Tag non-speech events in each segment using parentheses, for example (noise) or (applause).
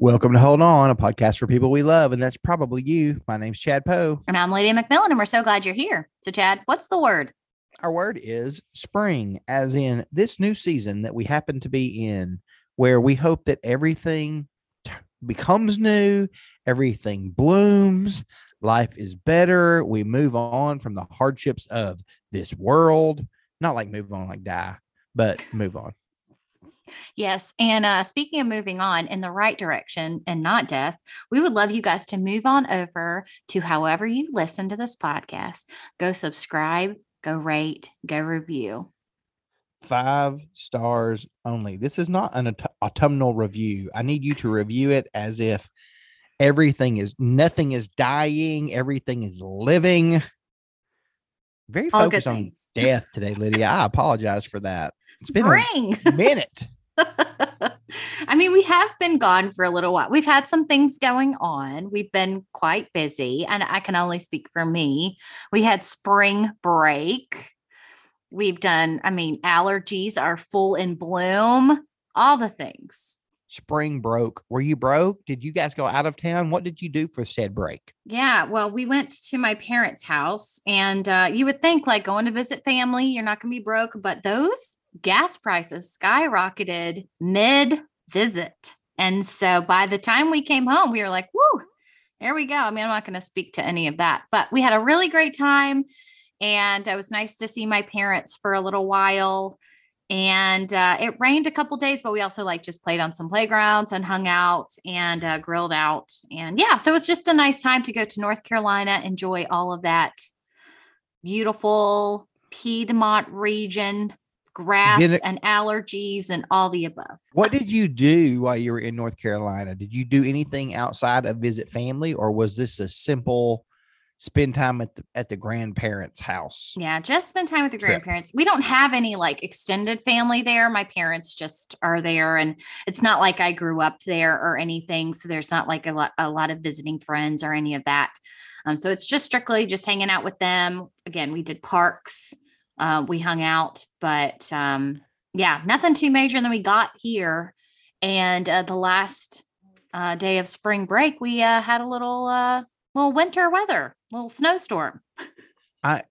Welcome to Hold On, a podcast for people we love, and that's probably you. My name's Chad Poe. And I'm Lydia McMillan, and we're so glad you're here. So, Chad, what's the word? Our word is spring, as in this new season that we happen to be in, where we hope that everything t- becomes new, everything blooms, life is better. We move on from the hardships of this world. Not like move on, like die, but move on. Yes. And uh, speaking of moving on in the right direction and not death, we would love you guys to move on over to however you listen to this podcast. Go subscribe, go rate, go review. Five stars only. This is not an aut- autumnal review. I need you to review it as if everything is nothing is dying, everything is living. Very focused on death today, Lydia. I apologize for that. It's been Spring. a (laughs) minute. I mean, we have been gone for a little while. We've had some things going on. We've been quite busy, and I can only speak for me. We had spring break. We've done, I mean, allergies are full in bloom, all the things. Spring broke. Were you broke? Did you guys go out of town? What did you do for said break? Yeah, well, we went to my parents' house, and uh, you would think like going to visit family, you're not going to be broke, but those gas prices skyrocketed mid visit. And so by the time we came home, we were like, whoo, there we go. I mean, I'm not going to speak to any of that, but we had a really great time. And it was nice to see my parents for a little while. And uh, it rained a couple days, but we also like just played on some playgrounds and hung out and uh, grilled out. And yeah, so it was just a nice time to go to North Carolina, enjoy all of that beautiful Piedmont region, grass it- and allergies and all the above. What did you do while you were in North Carolina? Did you do anything outside of visit family, or was this a simple spend time at the at the grandparents' house? Yeah, just spend time with the grandparents. We don't have any like extended family there. My parents just are there, and it's not like I grew up there or anything. So there's not like a lot, a lot of visiting friends or any of that. Um, so it's just strictly just hanging out with them. Again, we did parks, uh, we hung out, but um, yeah, nothing too major. And then we got here, and uh, the last uh, day of spring break, we uh, had a little uh, little winter weather, little snowstorm. I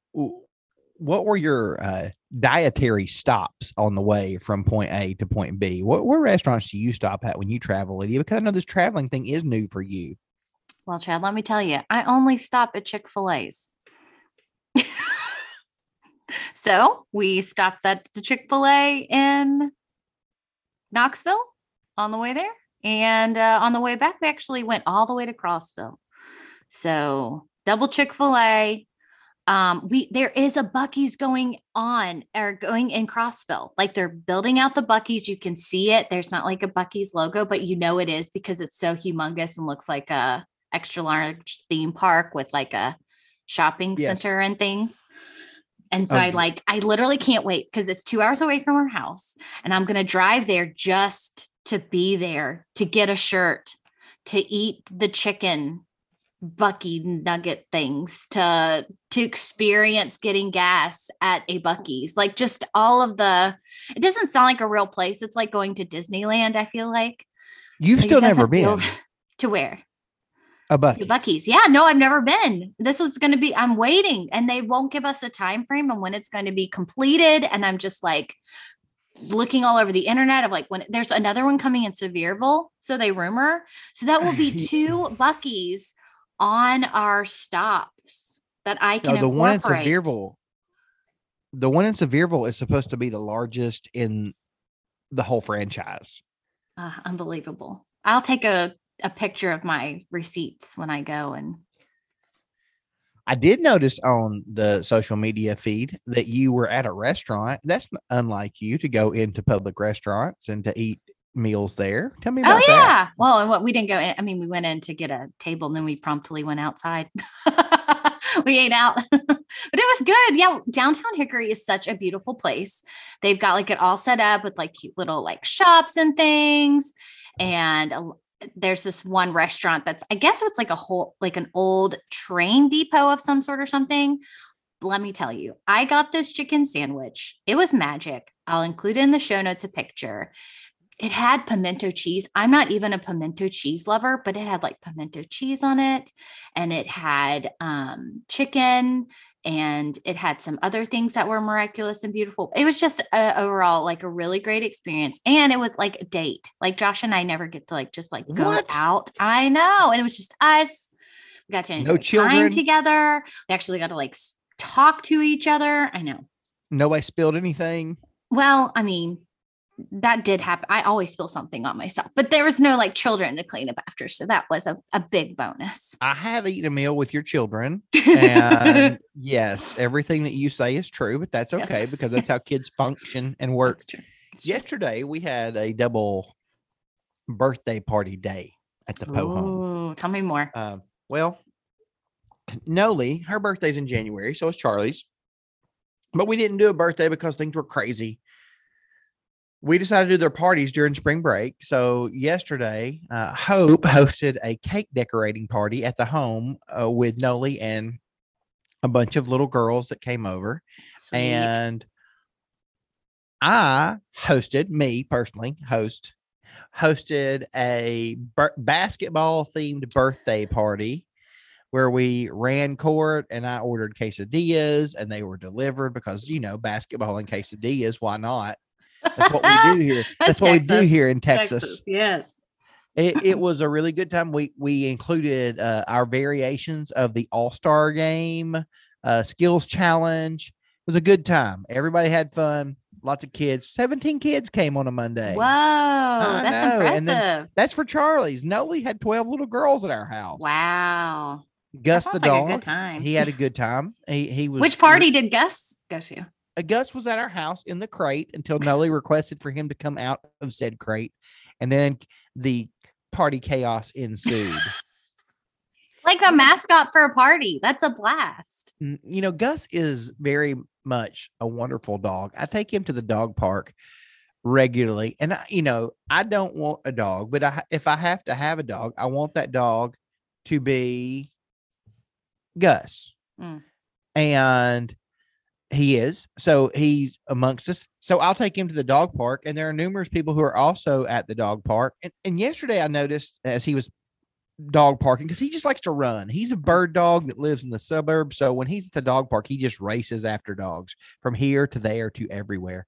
what were your uh, dietary stops on the way from point A to point B? What, what restaurants do you stop at when you travel, Lydia? Because I know this traveling thing is new for you. Well, Chad, let me tell you, I only stop at Chick fil A's. So we stopped at the Chick fil A in Knoxville on the way there. And uh, on the way back, we actually went all the way to Crossville. So double Chick fil A. Um, we there is a Buc-ee's going on or going in Crossville. Like they're building out the Buc-ee's. You can see it. There's not like a Buc-ee's logo, but you know it is because it's so humongous and looks like a extra large theme park with like a shopping Yes. center and things. And so I like, I literally can't wait because it's two hours away from our house. And I'm going to drive there just to be there, to get a shirt, to eat the chicken Bucky nugget things, to to experience getting gas at a Buc-ee's. Like just all of the it doesn't sound like a real place. It's like going to Disneyland, I feel like. You've Like, still never been (laughs) to where? A Bucky. To Buc-ee's. Yeah, no, I've never been. This was going to be, I'm waiting and they won't give us a time frame on when it's going to be completed. And I'm just like looking all over the internet of like when there's another one coming in Sevierville. So they rumor. So that will be (laughs) two Buc-ee's on our stops that I can No, the one in. Sevierville. The one in Sevierville is supposed to be the largest in the whole franchise. Ah, unbelievable. I'll take a, a picture of my receipts when I go and I did notice on the social media feed that you were at a restaurant. That's unlike you to go into public restaurants and to eat meals there. Tell me Oh about that. yeah. Well, and what we didn't go in. I mean, we went in to get a table and then we promptly went outside. (laughs) we ate out. (laughs) but it was good. Yeah. Downtown Hickory is such a beautiful place. They've got like it all set up with like cute little like shops and things. And a there's this one restaurant that's I guess it's like a whole like an old train depot of some sort or something. Let me tell you, I got this chicken sandwich. It was magic. I'll include in the show notes a picture it had pimento cheese. I'm not even a pimento cheese lover, but it had like pimento cheese on it and it had um, chicken and it had some other things that were miraculous and beautiful. It was just a, overall like a really great experience. And it was like a date. Like Josh and I never get to like just like go What? out. I know. And it was just us. We got to No children? time together. We actually got to like talk to each other. I know. Nobody spilled anything. Well, I mean, that did happen. I always spill something on myself, but there was no like children to clean up after. So that was a, a big bonus. I have eaten a meal with your children. (laughs) And yes, everything that you say is true, but that's Yes. okay because that's how kids function and work. That's true. That's true. Yesterday, we had a double birthday party day at the Poe home. Tell me more. Um, well, Noli, her birthday's in January, so is Charlie's. But we didn't do a birthday because things were crazy. We decided to do their parties during spring break. So yesterday, uh, Hope hosted a cake decorating party at the home uh, with Noli and a bunch of little girls that came over. Sweet. And I hosted, me personally, host, hosted a basketball themed birthday party where we ran court and I ordered quesadillas and they were delivered because, you know, basketball and quesadillas, why not? That's what we do (laughs) here. That's, That's what we do here in Texas. Yes. It, it was a really good time. We we included uh, our variations of the All Star Game, uh, skills challenge. It was a good time. Everybody had fun. Lots of kids. Seventeen kids came on a Monday. Whoa, that's know, impressive. and then That's for Charlie's. Noli had twelve little girls at our house. wow. Gus the like dog. good time. He had a good time. He he was. Which party did Gus go to? Gus was at our house in the crate until Noli (laughs) requested for him to come out of said crate, and then the party chaos ensued. (laughs) Like a mascot for a party. That's a blast. You know, Gus is very much a wonderful dog. I take him to the dog park regularly, and I, you know, I don't want a dog, but I, if I have to have a dog, I want that dog to be Gus, Mm. and he is. So he's amongst us. So I'll take him to the dog park, and there are numerous people who are also at the dog park. And, and yesterday, I noticed as he was dog parking because he just likes to run. He's a bird dog that lives in the suburbs. So when he's at the dog park, he just races after dogs from here to there to everywhere.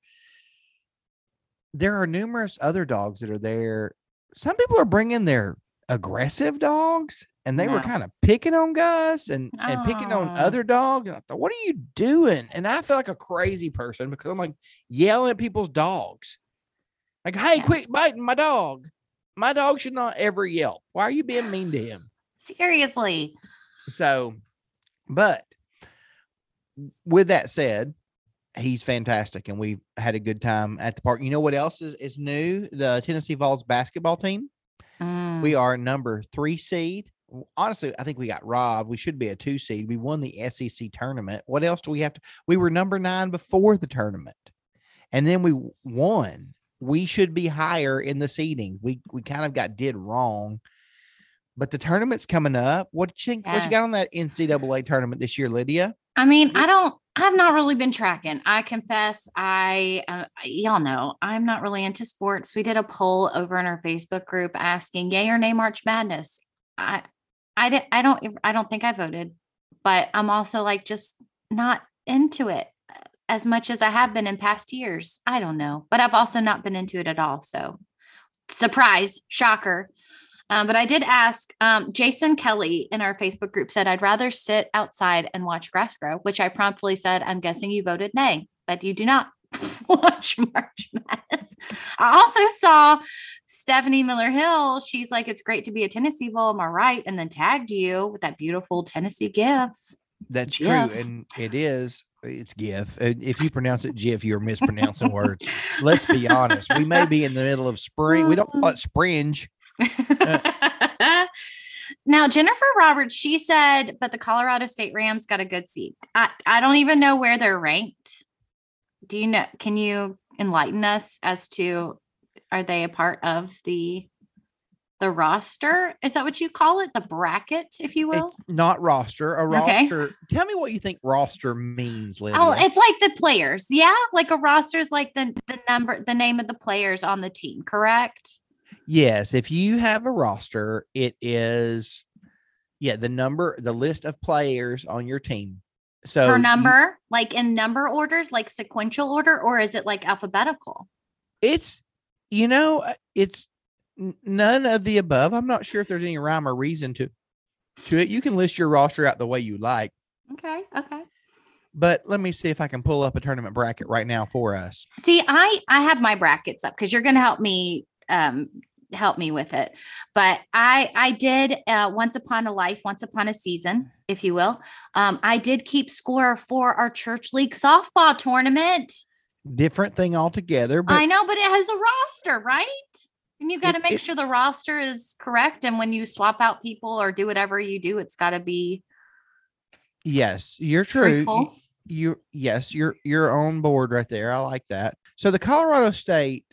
There are numerous other dogs that are there. Some people are bringing their aggressive dogs and they were kind of picking on Gus and, and picking on other dogs. And I thought, what are you doing? And I feel like a crazy person because I'm like yelling at people's dogs. Like, hey, quit biting my dog. My dog should not ever yelp. Why are you being mean to him? Seriously. So, but with that said, he's fantastic and we've had a good time at the park. You know what else is, is new? The Tennessee Vols basketball team. Mm. We are number three seed. Honestly, I think we got robbed. We should be a two seed. We won the SEC tournament. What else do we have to? We were number nine before the tournament, and then we won. We should be higher in the seeding. We we kind of got did wrong, but the tournament's coming up. What did you think? What you got on that NCAA tournament this year, Lydia? I mean, I don't, I've not really been tracking. I confess, I, uh, y'all know, I'm not really into sports. We did a poll over in our Facebook group asking yay or nay March Madness. I, I didn't, I don't, I don't think I voted, but I'm also like just not into it as much as I have been in past years. I don't know, but I've also not been into it at all. So surprise, shocker. Um, but I did ask um, Jason Kelly in our Facebook group said, I'd rather sit outside and watch grass grow, which I promptly said, I'm guessing you voted nay, that you do not (laughs) watch March Madness. I also saw Stephanie Miller Hill. She's like, it's great to be a Tennessee Vol. Am I right? And then tagged you with that beautiful Tennessee gif. That's true, and it is. It's GIF. If you pronounce it GIF, you're mispronouncing words. Let's be honest. We may be in the middle of spring. We don't call it springe. (laughs) now, Jennifer Roberts, she said, but the Colorado State Rams got a good seat. I, I don't even know where they're ranked. Do you know? Can you enlighten us as to are they a part of the the roster. Is that what you call it? The bracket, if you will? It's not roster. A Okay. roster. Tell me what you think roster means, Lydia. Oh, it's like the players. Yeah. Like a roster is like the, the number, the name of the players on the team, correct? Yes. If you have a roster, it is, yeah, the number, the list of players on your team. So per you- number, like in number orders, like sequential order, or is it like alphabetical? it's, you know, uh, it's none of the above. I'm not sure if there's any rhyme or reason to to it. You can list your roster out the way you like. Okay. Okay. But let me see if I can pull up a tournament bracket right now for us. See, I I have my brackets up because you're going to help me um help me with it. But I I did uh once upon a life, once upon a season, if you will. Um I did keep score for our church league softball tournament. Different thing altogether. But I know, but it has a roster, right? And you got to make it- sure the roster is correct. And when you swap out people or do whatever you do, it's got to be Yes, you're true. Truthful. You yes, you're you're on board right there. I like that. So the Colorado State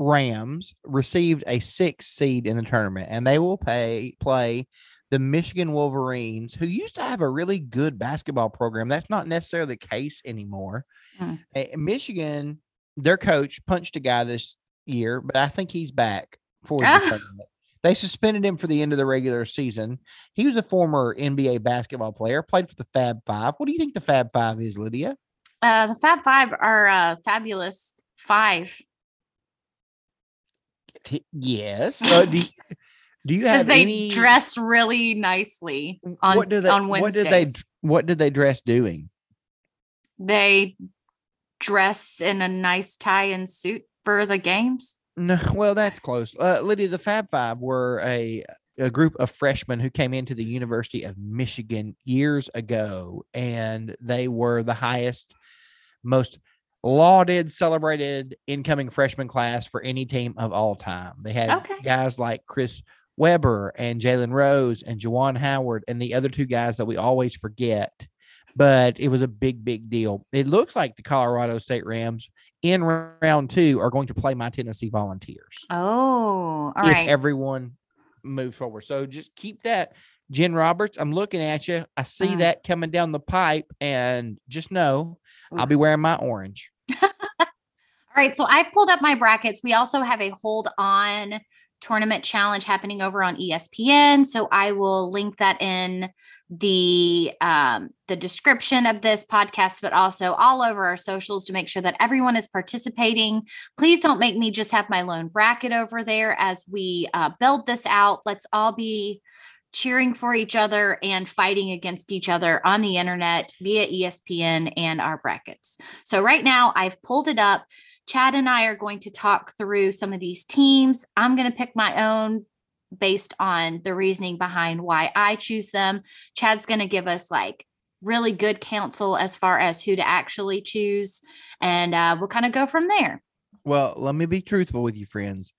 Rams received a six seed in the tournament, and they will pay play the Michigan Wolverines, who used to have a really good basketball program. That's not necessarily the case anymore. Hmm. Eh, Michigan, their coach punched a guy this year, but I think he's back for the Ah. (laughs) tournament. They suspended him for the end of the regular season. He was a former NBA basketball player, played for the Fab Five. What do you think the Fab Five is, Lydia? Uh, the Fab Five are uh, fabulous five T- Yes. Uh, do, you, do you because have they any? dress really nicely on what do they? on what did they? What did they dress doing? they dress in a nice tie and suit for the games. No, (laughs) well, that's close. Uh, Lydia, the Fab Five were a a group of freshmen who came into the University of Michigan years ago, and they were the highest, most lauded, celebrated incoming freshman class for any team of all time. They had Okay. guys like Chris Webber and Jalen Rose and Juwan Howard and the other two guys that we always forget. But it was a big, big deal. It looks like the Colorado State Rams in round two are going to play my Tennessee Volunteers Oh, all if right. everyone moves forward. So just keep that. Jen Roberts, I'm looking at you. I see Mm. that coming down the pipe, and just know I'll be wearing my orange. (laughs) All right, so I pulled up my brackets. We also have a hold on tournament challenge happening over on ESPN, so I will link that in the um, the description of this podcast, but also all over our socials to make sure that everyone is participating. Please don't make me just have my lone bracket over there as we uh, build this out. Let's all be cheering for each other and fighting against each other on the internet via ESPN and our brackets. So right now I've pulled it up. Chad and I are going to talk through some of these teams. I'm going to pick my own based on the reasoning behind why I choose them. Chad's going to give us like really good counsel as far as who to actually choose, and uh, we'll kind of go from there. Well, let me be truthful with you, friends.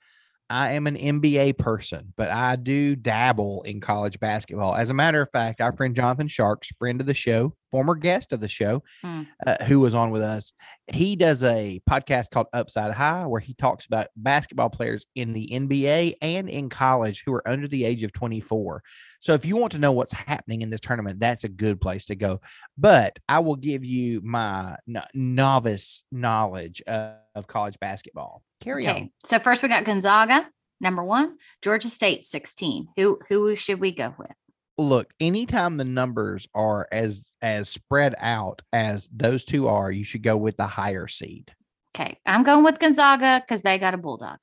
I am an NBA person, but I do dabble in college basketball. As a matter of fact, our friend Jonathan Sharks, friend of the show, former guest of the show, Hmm. uh, who was on with us, he does a podcast called Upside High where he talks about basketball players in the NBA and in college who are under the age of 24. So if you want to know what's happening in this tournament, that's a good place to go. But I will give you my no- novice knowledge of, of college basketball. Carry on. Okay, so first we got Gonzaga, number one, Georgia State, 16. Who who should we go with? Look anytime the numbers are as as spread out as those two are you should go with the higher seed Okay, I'm going with Gonzaga because they got a bulldog.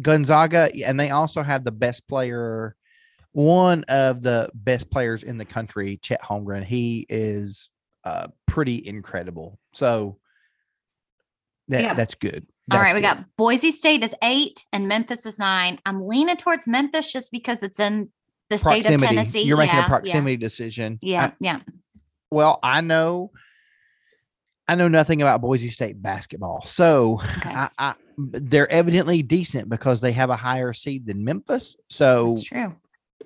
gonzaga and they also have the best player one of the best players in the country chet holmgren he is uh pretty incredible so that, Yeah. that's good All right, That's we got Boise State is eight and Memphis is nine. I'm leaning towards Memphis just because it's in the state of proximity Tennessee. you're making Yeah, a proximity decision Yeah, I- yeah. yeah. well i know i know nothing about boise state basketball so Okay, I, I they're evidently decent because they have a higher seed than Memphis. So that's true.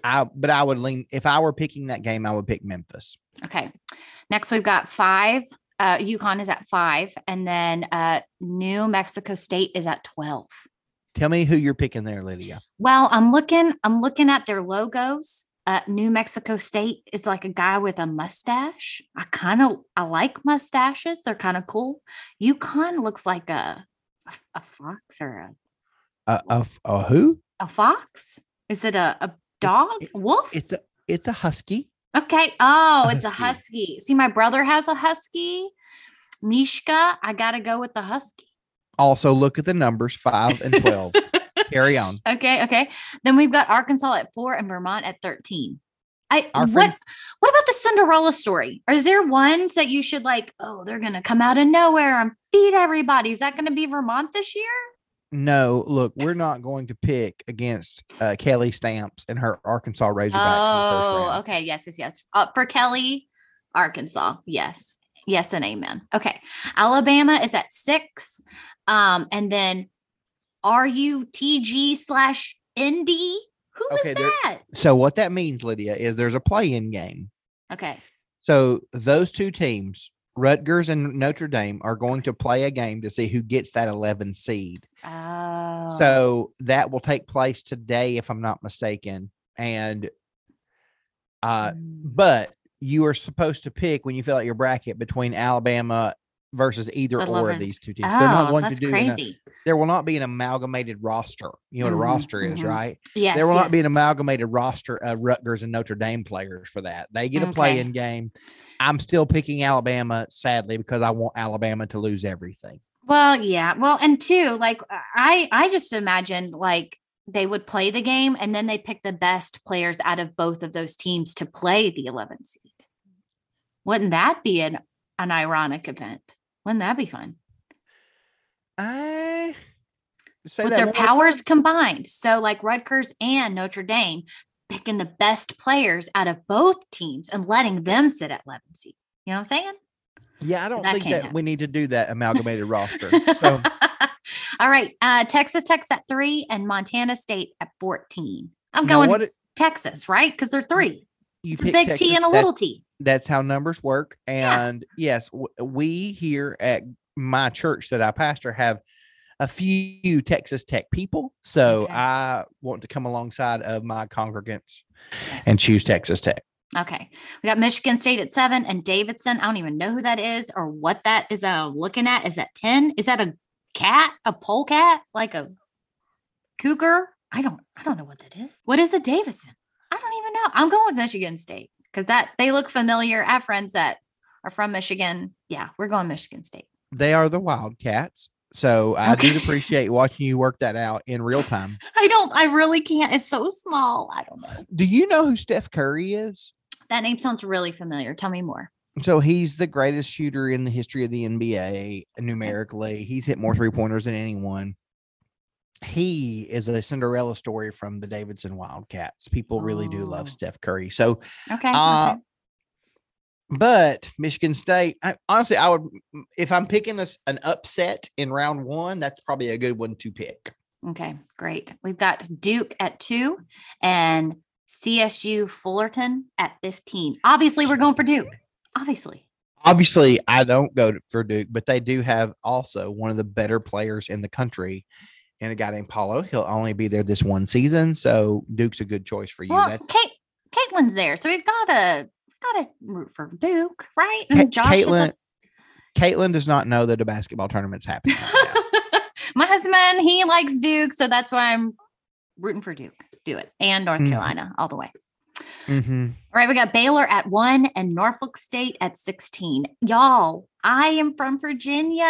I but I would lean if I were picking that game, I would pick Memphis. Okay. Next, we've got five. Uh, UConn is at five, and then uh, New Mexico State is at 12. Tell me who you're picking there, Lydia. Well, I'm looking. I'm looking at their logos. Uh, New Mexico State is like a guy with a mustache. I kind of I like mustaches. They're kind of cool. UConn looks like a a, a fox or a a, f- a who? a fox. Is it a a dog? it- Wolf? It's a it's a husky. Okay. Oh, it's a husky. husky. See, my brother has a husky. Mishka, I gotta go with the husky. Also, look at the numbers five and twelve. Carry on. (laughs) Okay, okay. Then we've got Arkansas at four and Vermont at 13. I Our what friend- what about the Cinderella story? Is there ones that you should like, oh, they're gonna come out of nowhere and beat everybody? Is that gonna be Vermont this year? No, look, we're not going to pick against uh, Kelly Stamps and her Arkansas Razorbacks in the first Oh, okay. Yes, yes, yes. Uh, for Kelly, Arkansas. Yes. Yes, and amen. Okay. Alabama is at six. Um, and then RUTG slash ND. Who is Okay, there- that? So what that means, Lydia, is there's a play-in game. Okay. So those two teams, Rutgers and Notre Dame, are going to play a game to see who gets that 11 seed. Oh. So that will take place today, if I'm not mistaken. And uh, Mm. but you are supposed to pick when you fill out your bracket between Alabama versus either The or of these two teams. They're not Oh, going that's to do crazy. there will not be an amalgamated roster. You know what Mhm, a roster is, mhm. right? Yes. there will not be an amalgamated roster of Rutgers and Notre Dame players for that. They get a Okay. play-in game. I'm still picking Alabama, sadly, because I want Alabama to lose everything. Well, yeah. Well, and two, like I I just imagined like they would play the game and then they pick the best players out of both of those teams to play the 11 seed. Wouldn't that be an an ironic event? Wouldn't that be fun? I say With their powers combined. So like Rutgers and Notre Dame picking the best players out of both teams and letting them sit at 11 seed. You know what I'm saying? Yeah, I don't that think that happen. we need to do that amalgamated roster. (laughs) So All right. Uh, Texas Tech's at three and Montana State at 14. I'm now going it- Texas, right? Because they're three. you It's a big Texas, T and a little T. that's how numbers work. Yeah. And yes, w- we here at my church that I pastor have a few Texas Tech people. So Okay. I want to come alongside of my congregants and choose Texas Tech. Okay. We got Michigan State at seven and Davidson. I don't even know who that is or what that is that I'm looking at. Is that 10? Is that a cat? A polecat? Like a cougar? I don't I don't know what that is. What is a Davidson? I don't even know. I'm going with Michigan State because that they look familiar. I have friends that are from Michigan. Yeah, we're going Michigan State. They are the Wildcats. So I Okay. did (laughs) appreciate watching you work that out in real time. I don't, I really can't. It's so small. I don't know. Do you know who Steph Curry is? That name sounds really familiar. Tell me more. So he's the greatest shooter in the history of the NBA numerically. He's hit more three pointers than anyone. He is a Cinderella story from the Davidson Wildcats. People really do Oh. love Steph Curry. So, Okay. uh, okay. but Michigan State, I, honestly, I would, if I'm picking us an upset in round one, that's probably a good one to pick. Okay, great. We've got Duke at two and CSU Fullerton at 15. Obviously, we're going for Duke. Obviously. Obviously, I don't go to- for Duke, but they do have also one of the better players in the country. And a guy named Paolo, he'll only be there this one season, so Duke's a good choice for you. Well, That's Kate, Caitlin's there. So we've got a got to root for Duke, right? And Josh is a- Caitlin. Caitlin does not know that a basketball tournament's happening. right. (laughs) My husband, he likes Duke, so that's why I'm rooting for Duke. Do it. And North Mhm. Carolina all the way. Mhm. All right, we got Baylor at one and Norfolk State at 16. Y'all, I am from Virginia.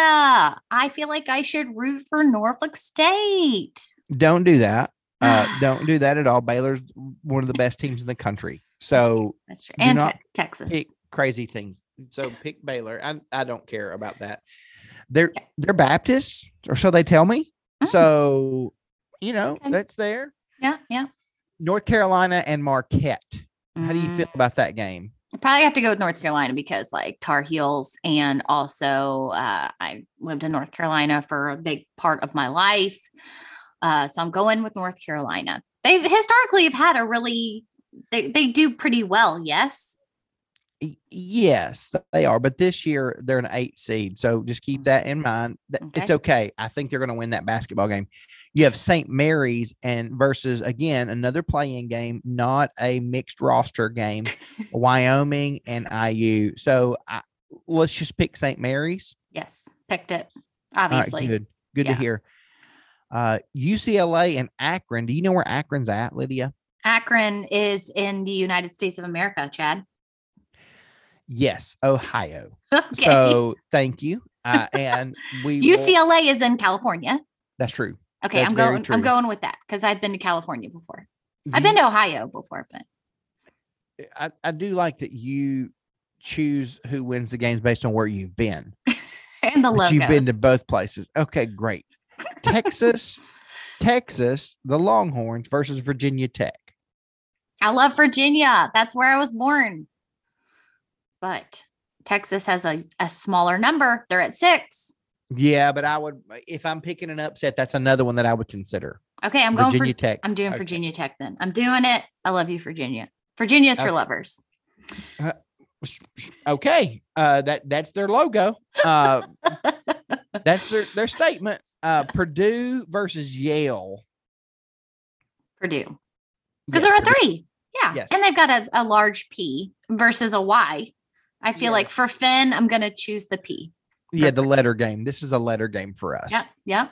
I feel like I should root for Norfolk State. Don't do that. (sighs) Uh, don't do that at all. Baylor's one of the best teams in the country. So That's true. do And Te- Texas. pick crazy things. So pick Baylor. I, I don't care about that. They're Okay. they're Baptists, or so they tell me. Mm. So you know Okay. that's there. Yeah, yeah. North Carolina and Marquette. How do you feel Mm, about that game? I probably have to go with North Carolina because like Tar Heels and also uh, I lived in North Carolina for a big part of my life. Uh, so I'm going with North Carolina. They historically have had a really they, they do pretty well, yes. Yes, they are. But this year they're an eight seed. So just keep that in mind. Th- It's Okay. okay. I think they're going to win that basketball game. You have St. Mary's and versus again another play-in game, not a mixed roster game. (laughs) Wyoming and IU. So I, let's just pick St. Mary's. Yes, picked it. All right, Obviously. good. Good Yeah. to hear. Uh, UCLA and Akron. Do you know where Akron's at, Lydia? Akron is in the United States of America, Chad. Yes, Ohio. Okay. So thank you. Uh, and we will- UCLA is in California. that's true. Okay, That's I'm going. true. I'm going with that because I've been to California before. Do I've been to Ohio before, but I, I do like that you choose who wins the games based on where you've been. (laughs) and the logos. you've been to both places. Okay, great. Texas, (laughs) Texas, the Longhorns versus Virginia Tech. I love Virginia. That's where I was born. But Texas has a, a smaller number. They're at six. Yeah, but I would if I'm picking an upset, that's another one that I would consider. Okay, I'm going Virginia for. Tech. I'm doing Okay. Virginia Tech then. I'm doing it. I love you, Virginia. Virginia's for Okay. lovers. Okay, uh, that that's their logo. Uh, (laughs) that's their their statement. Uh, Purdue versus Yale. Purdue. Because Yes, they're a three. Yeah. Yes. And they've got a, a large P versus a Y. I feel like for Finn, I'm going to choose the P. Yeah, the letter game. This is a letter game for us. Yep. Yep.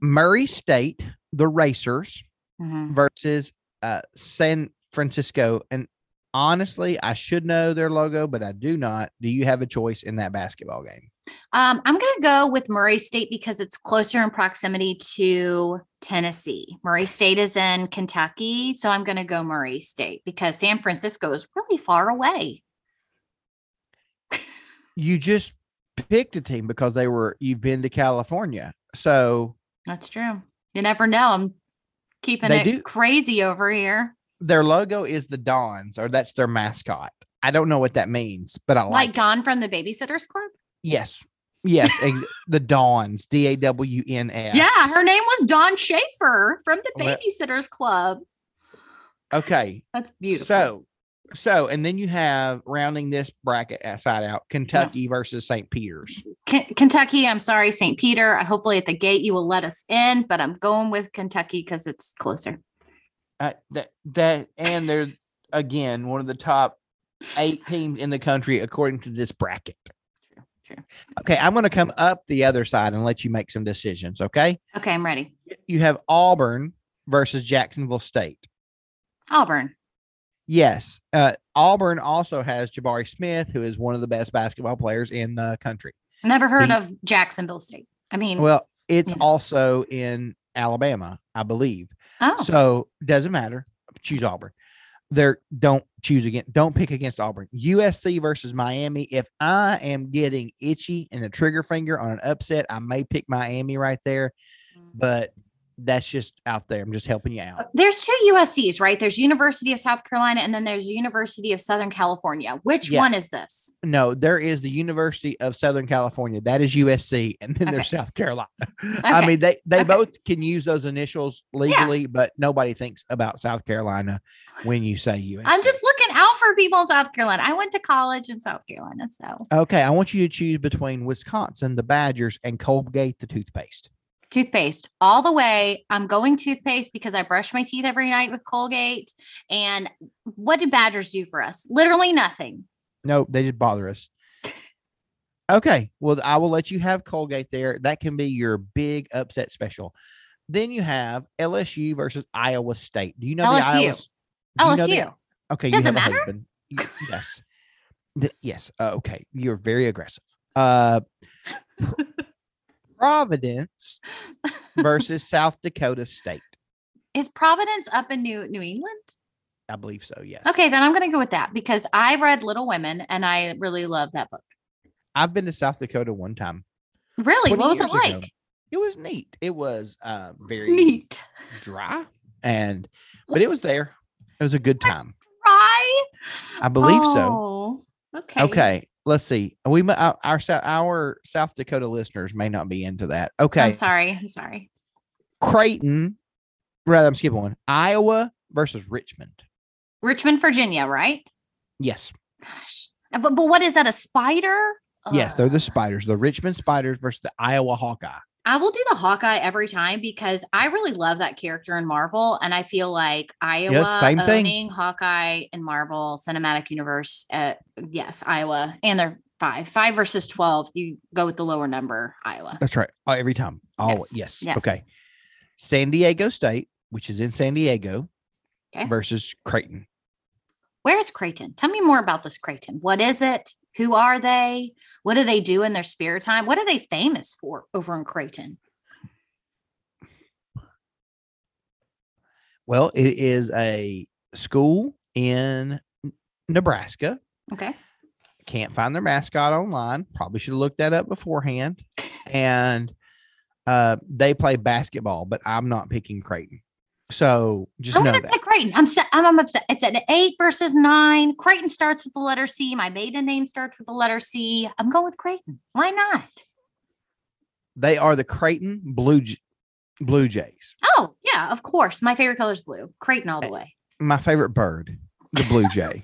Murray State, the Racers Mhm. versus uh, San Francisco. And honestly, I should know their logo, but I do not. Do you have a choice in that basketball game? Um, I'm going to go with Murray State because it's closer in proximity to Tennessee. Murray State is in Kentucky. So I'm going to go Murray State because San Francisco is really far away. You just picked a team because they were you've been to California. So That's true. You never know. I'm keeping it do- crazy over here. their logo is the Dons, or that's their mascot. I don't know what that means, but I like, Like it. From the Babysitters Club. Yes. Yes. Ex- the Dons, D A W N S. Yeah, her name was Dawn Schafer from the Well- Babysitters Club. Okay. That's beautiful. So, so, and then you have rounding this bracket side out Kentucky versus St. Peter's. Ken- Kentucky, I'm sorry, St. Peter. Hopefully at the gate you will let us in, but I'm going with Kentucky because it's closer. Uh, that, that, and they're again one of the top eight teams in the country according to this bracket. True, true. Okay. I'm going to come up the other side and let you make some decisions. Okay. Okay, I'm ready. You have Auburn versus Jacksonville State. Auburn. Yes. Uh, Auburn also has Jabari Smith, who is one of the best basketball players in the country. Never heard He- of Jacksonville State. I mean, Well, it's Yeah. also in Alabama, I believe. oh, So doesn't matter. Choose Auburn. There don't choose again. Don't pick against Auburn. USC versus Miami. If I am getting itchy and a trigger finger on an upset, I may pick Miami right there. But that's just out there. I'm just helping you out. there's two USCs, right? There's University of South Carolina and then there's University of Southern California. Which Yeah. one is this? No, there is the University of Southern California. That is USC, and then there's South Carolina. (laughs) I mean, they they Okay. both can use those initials legally, but nobody thinks about South Carolina when you say USC. I'm just looking out for people in South Carolina. I went to college in South Carolina, so okay. I want you to choose between Wisconsin, the Badgers, and Colgate, the toothpaste. Toothpaste all the way. I'm going toothpaste because I brush my teeth every night with Colgate. And what do Badgers do for us? Literally nothing. No, they just bother us. Okay, well, I will let you have Colgate there. That can be your big upset special. Then you have LSU versus Iowa State. Do you know the LSU. Iowa? do you know the- LSU. Okay, Does you it have a matter? husband. (laughs) Yes. Th- yes. Uh, okay. You're very aggressive. Uh, Providence versus (laughs) South Dakota State. Is Providence up in New New England? I believe so. Yes. Okay, then I'm going to go with that because I read Little Women and I really love that book. I've been to South Dakota one time. Really? What was it years ago. like? It was neat. It was uh, very Neat. dry, and but it was there. It was a good That's time. Right? I believe so. Oh, Okay. Okay. Let's see. We our our our South Dakota listeners may not be into that. Okay. I'm sorry. I'm sorry. Creighton, rather, I'm skipping one. Iowa versus Richmond. Richmond, Virginia, right? Yes. Gosh. Uh, But, but what is that? A spider? Yes, they're the Spiders, the Richmond Spiders versus the Iowa Hawkeye. I will do the Hawkeye every time because I really love that character in Marvel, and I feel like Iowa same thing. owning Hawkeye in Marvel Cinematic Universe. Uh, yes, Iowa, and they're five, five versus twelve. You go with the lower number, Iowa. That's right. Oh, every time. Oh, Yes, yes. yes. Okay. San Diego State, which is in San Diego, Okay. versus Creighton. Where's Creighton? Tell me more about this Creighton. What is it? Who are they? What do they do in their spare time? What are they famous for over in Creighton? Well, it is a school in Nebraska. Okay. Can't find their mascot online. Probably should have looked that up beforehand. And uh, they play basketball, but I'm not picking Creighton. So just I'm know that. pick Creighton. I'm set. I'm, I'm upset. It's an eight versus nine. Creighton starts with the letter C. My maiden name starts with the letter C. I'm going with Creighton. Why not? They are the Creighton Blue J- Blue Jays. Oh yeah, of course. My favorite color is blue. Creighton all the way. my favorite bird, the blue jay.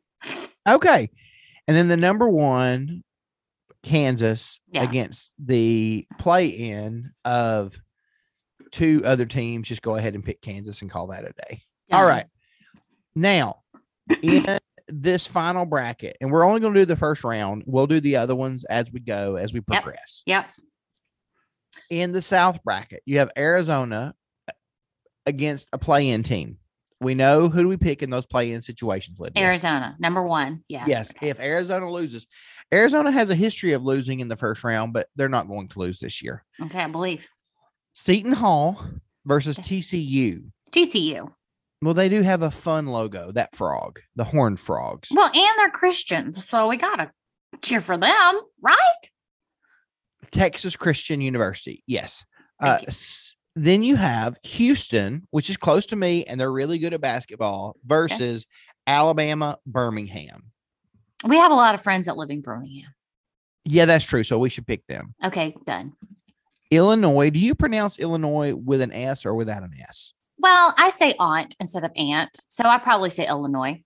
(laughs) okay. And then the number one, Kansas Yeah. against the play in of two other teams. Just go ahead and pick Kansas and call that a day. All Done. right. Now, in (laughs) this final bracket, and we're only going to do the first round, we'll do the other ones as we go, as we progress. Yep. In the South bracket, you have Arizona uh, against a play in team. We know who do we pick in those play in situations, Lydia. Arizona, number one. Yes. Yes, if Arizona loses, Arizona has a history of losing in the first round, but they're not going to lose this year. Okay, I believe. Seton Hall versus TCU. TCU. Well, they do have a fun logo, that frog, the horned frogs. Well, and they're Christians, so we gotta cheer for them, right? Texas Christian University. Yes. Uh, you. s- then you have Houston, which is close to me, and they're really good at basketball, versus Alabama Birmingham. We have a lot of friends that live in Birmingham. Yeah, that's true. So we should pick them. Okay, done. Illinois. Do you pronounce Illinois with an S or without an S? Well, I say aunt instead of aunt, so I probably say Illinois,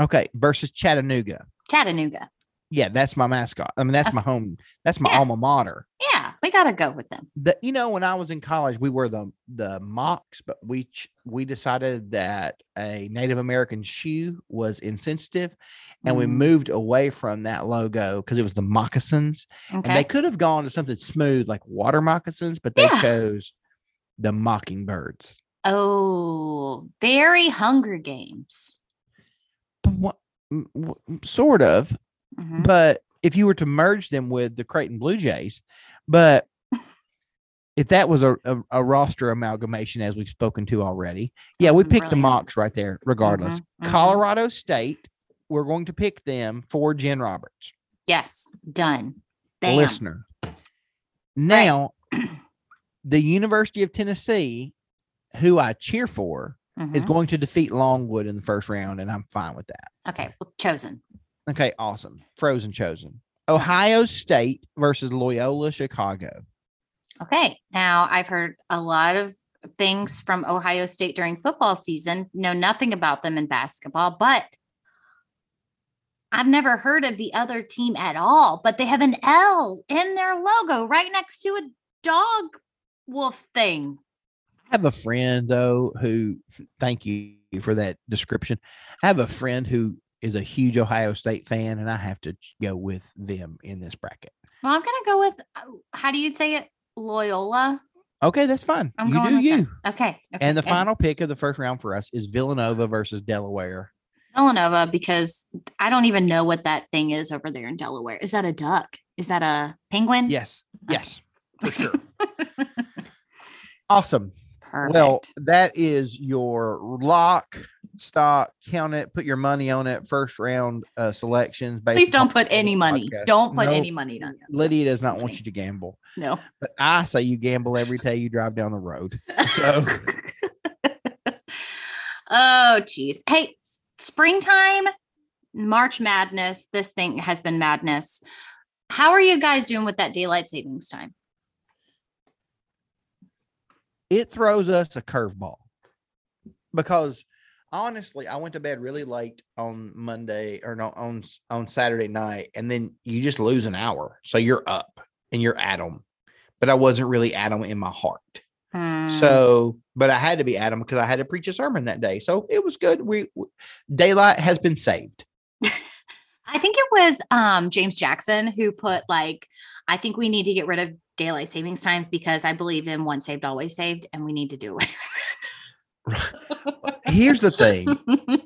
Okay. Versus Chattanooga. Chattanooga. Yeah, that's my mascot. I mean, that's Okay. my home. That's my Yeah. alma mater. Yeah, we gotta go with them. The, you know, when I was in college, we were the the Mocs, but we ch- we decided that a Native American shoe was insensitive, and we Mm. moved away from that logo because it was the moccasins, okay. and they could have gone to something smooth like water moccasins, but they Yeah. chose the mockingbirds. oh, very Hunger Games. What, sort of, Mhm. but if you were to merge them with the Creighton Blue Jays, but if that was a, a, a roster amalgamation, as we've spoken to already, yeah, we Mm, picked the Mocs right there, regardless. Mhm, mhm. Colorado State, we're going to pick them for Jen Roberts, Yes, done. Bam. listener. Now, (clears throat) the University of Tennessee, who I cheer for, is Mhm. going to defeat Longwood in the first round, and I'm fine with that. Okay, well, chosen. Okay, awesome. Frozen chosen. Ohio State versus Loyola Chicago. Okay, now I've heard a lot of things from Ohio State during football season. Know nothing about them in basketball, but I've never heard of the other team at all. But they have an L in their logo right next to a dog wolf thing. I have a friend though who thank you for that description. I have a friend who is a huge Ohio State fan, and I have to go with them in this bracket. Well, I'm gonna go with uh, how do you say it? Loyola. Okay, that's fine. I'm you going do you. Okay. okay. And the final pick of the first round for us is Villanova versus Delaware. Villanova because I don't even know what that thing is over there in Delaware. Is that a duck? Is that a penguin? Yes, Okay. yes, for sure. (laughs) awesome. Perfect. Well, that is your lock, stock, count it, put your money on it. First round uh, selections. please don't put any money. podcast. Don't put No, any money on it. Lydia does not want you to gamble, No. but I say you gamble every day you drive down the road. So (laughs) oh, geez. Hey, springtime, March Madness. This thing has been madness. How are you guys doing with that daylight savings time? It throws us a curveball because honestly, I went to bed really late on Monday or no on on Saturday night, and then you just lose an hour, so you're up and you're at 'em. But I wasn't really at 'em in my heart. Hmm. So, but I had to be at 'em because I had to preach a sermon that day. So it was good. We w- daylight has been saved. (laughs) I think it was um, James Jackson who put like, I think we need to get rid of daylight savings times because I believe in once saved, always saved, and we need to do it. Here's the thing.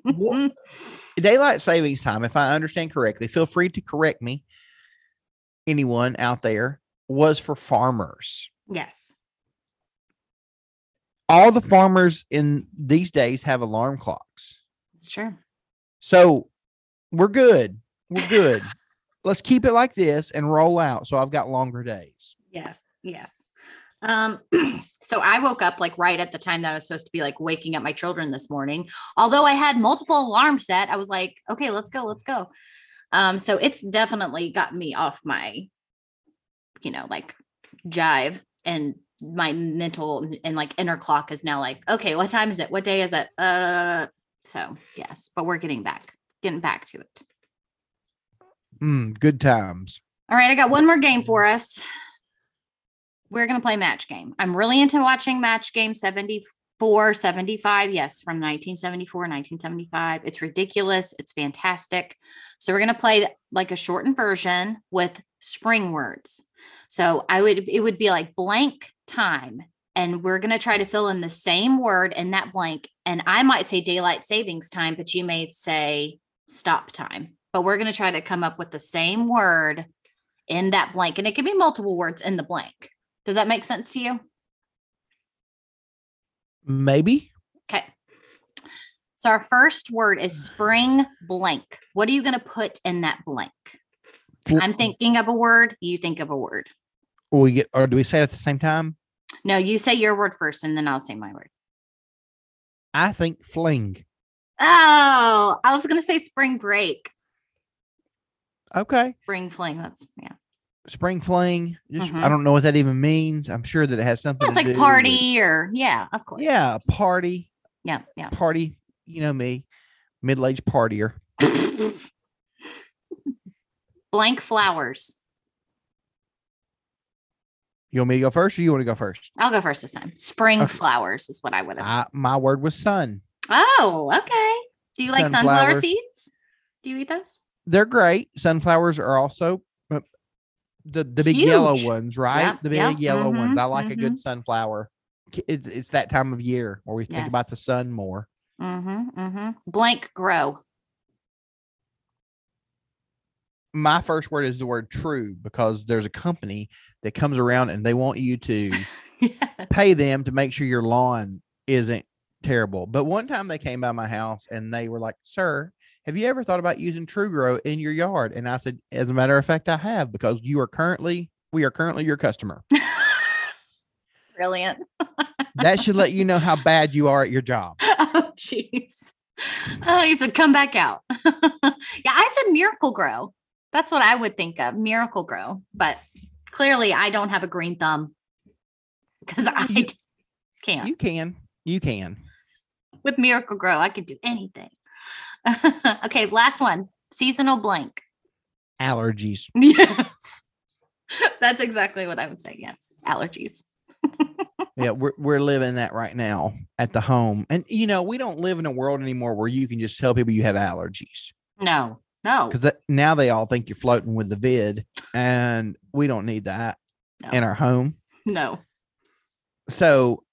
(laughs) Daylight savings time, if I understand correctly, feel free to correct me. Anyone out there was for farmers. yes. All the farmers in these days have alarm clocks. It's true. So we're good. We're good. (laughs) Let's keep it like this and roll out. So I've got longer days. Yes. Yes. Um, (clears throat) so I woke up like right at the time that I was supposed to be like waking up my children this morning. Although I had multiple alarms set, I was like, okay, let's go, let's go. Um, so it's definitely got me off my, you know, like jive and my mental and like inner clock is now like, okay, what time is it? What day is it? Uh, so yes, but we're getting back, getting back to it. Mm, good times. All right, I got one more game for us. We're going to play match game. I'm really into watching match game 74, 75. Yes, from 1974, 1975. It's ridiculous. It's fantastic. So we're going to play like a shortened version with spring words. So I would, it would be like blank time. And we're going to try to fill in the same word in that blank. And I might say daylight savings time, but you may say stop time. But we're going to try to come up with the same word in that blank. And it can be multiple words in the blank. Does that make sense to you? Maybe. Okay. So our first word is spring blank. What are you going to put in that blank? I'm thinking of a word. You think of a word. we get or do we say it at the same time? No, you say your word first and then I'll say my word. I think fling. Oh, I was going to say spring break. Okay. Spring fling. That's, yeah. Spring fling. Just I Mhm. don't know what that even means. I'm sure that it has something to like party or, yeah, of course. yeah, party. Yeah. Yeah. Party. You know me. Middle-aged partier. (laughs) Blank flowers. You want me to go first or you want to go first? I'll go first this time. Spring Okay. flowers is what I would have. I, my word was sun. Oh, okay. Do you like sunflower seeds? Do you eat those? They're great. Sunflowers are also the the big yellow ones, right? Yeah, the big yeah, yellow ones. mhm, I like a good sunflower. It's, it's that time of year where we think about the sun more. Mm-hmm. Mm-hmm. Blank grow. My first word is the word true because there's a company that comes around and they want you to (laughs) pay them to make sure your lawn isn't terrible. But one time they came by my house and they were like, "Sir, have you ever thought about using True Grow in your yard?" And I said, "As a matter of fact, I have because you are currently we are currently your customer. (laughs) Brilliant. That should let you know how bad you are at your job." (laughs) oh, jeez. Oh, he said, come back out. (laughs) yeah, I said Miracle-Gro. That's what I would think of. Miracle-Gro. But clearly I don't have a green thumb because I You- can't. You can. You can. With Miracle-Gro, I could do anything. (laughs) okay, last one. Seasonal blank. Allergies. (laughs) Yes. That's exactly what I would say. Yes. Allergies. (laughs) Yeah, we're we're living that right now at the home. And you know, we don't live in a world anymore where you can just tell people you have allergies. No, no. because now they all think you're floating with the vid, and we don't need that No. in our home. No. So,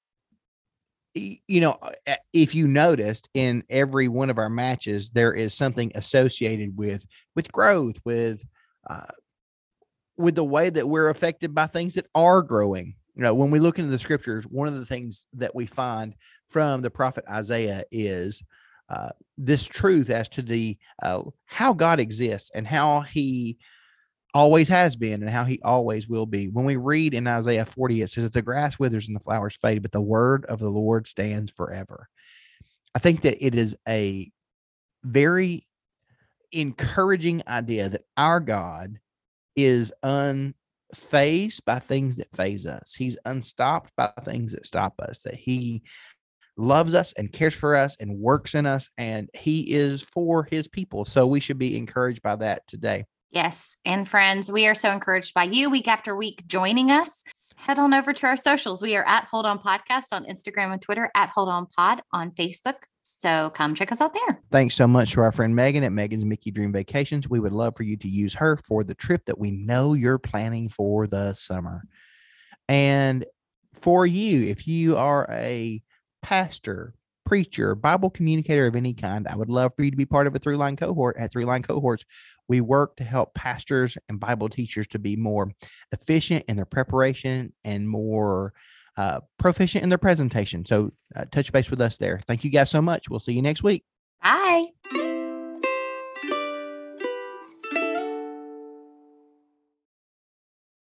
you know, uh, if you noticed in every one of our matches, there is something associated with with growth, with uh, with the way that we're affected by things that are growing. You know, when we look into the scriptures, one of the things that we find from the prophet Isaiah is uh, this truth as to the uh, how God exists and how He always has been and how He always will be. When we read in Isaiah 40, it says that the grass withers and the flowers fade, but the word of the Lord stands forever. I think that it is a very encouraging idea that our God is unfazed by things that phase us. He's unstopped by things that stop us, that He loves us and cares for us and works in us, and He is for His people. So we should be encouraged by that today. Yes. And friends, we are so encouraged by you week after week joining us. Head on over to our socials. We are at Hold On Podcast on Instagram and Twitter, at Hold On Pod on Facebook. So come check us out there. Thanks so much to our friend Megan at Megan's Mickey Dream Vacations. We would love for you to use her for the trip that we know you're planning for the summer. And for you, if you are a pastor, preacher, Bible communicator of any kind, I would love for you to be part of a three line cohort. At Three Line Cohorts, we work to help pastors and Bible teachers to be more efficient in their preparation and more uh, proficient in their presentation. So uh, touch base with us there. Thank you guys so much. We'll see you next week. Bye.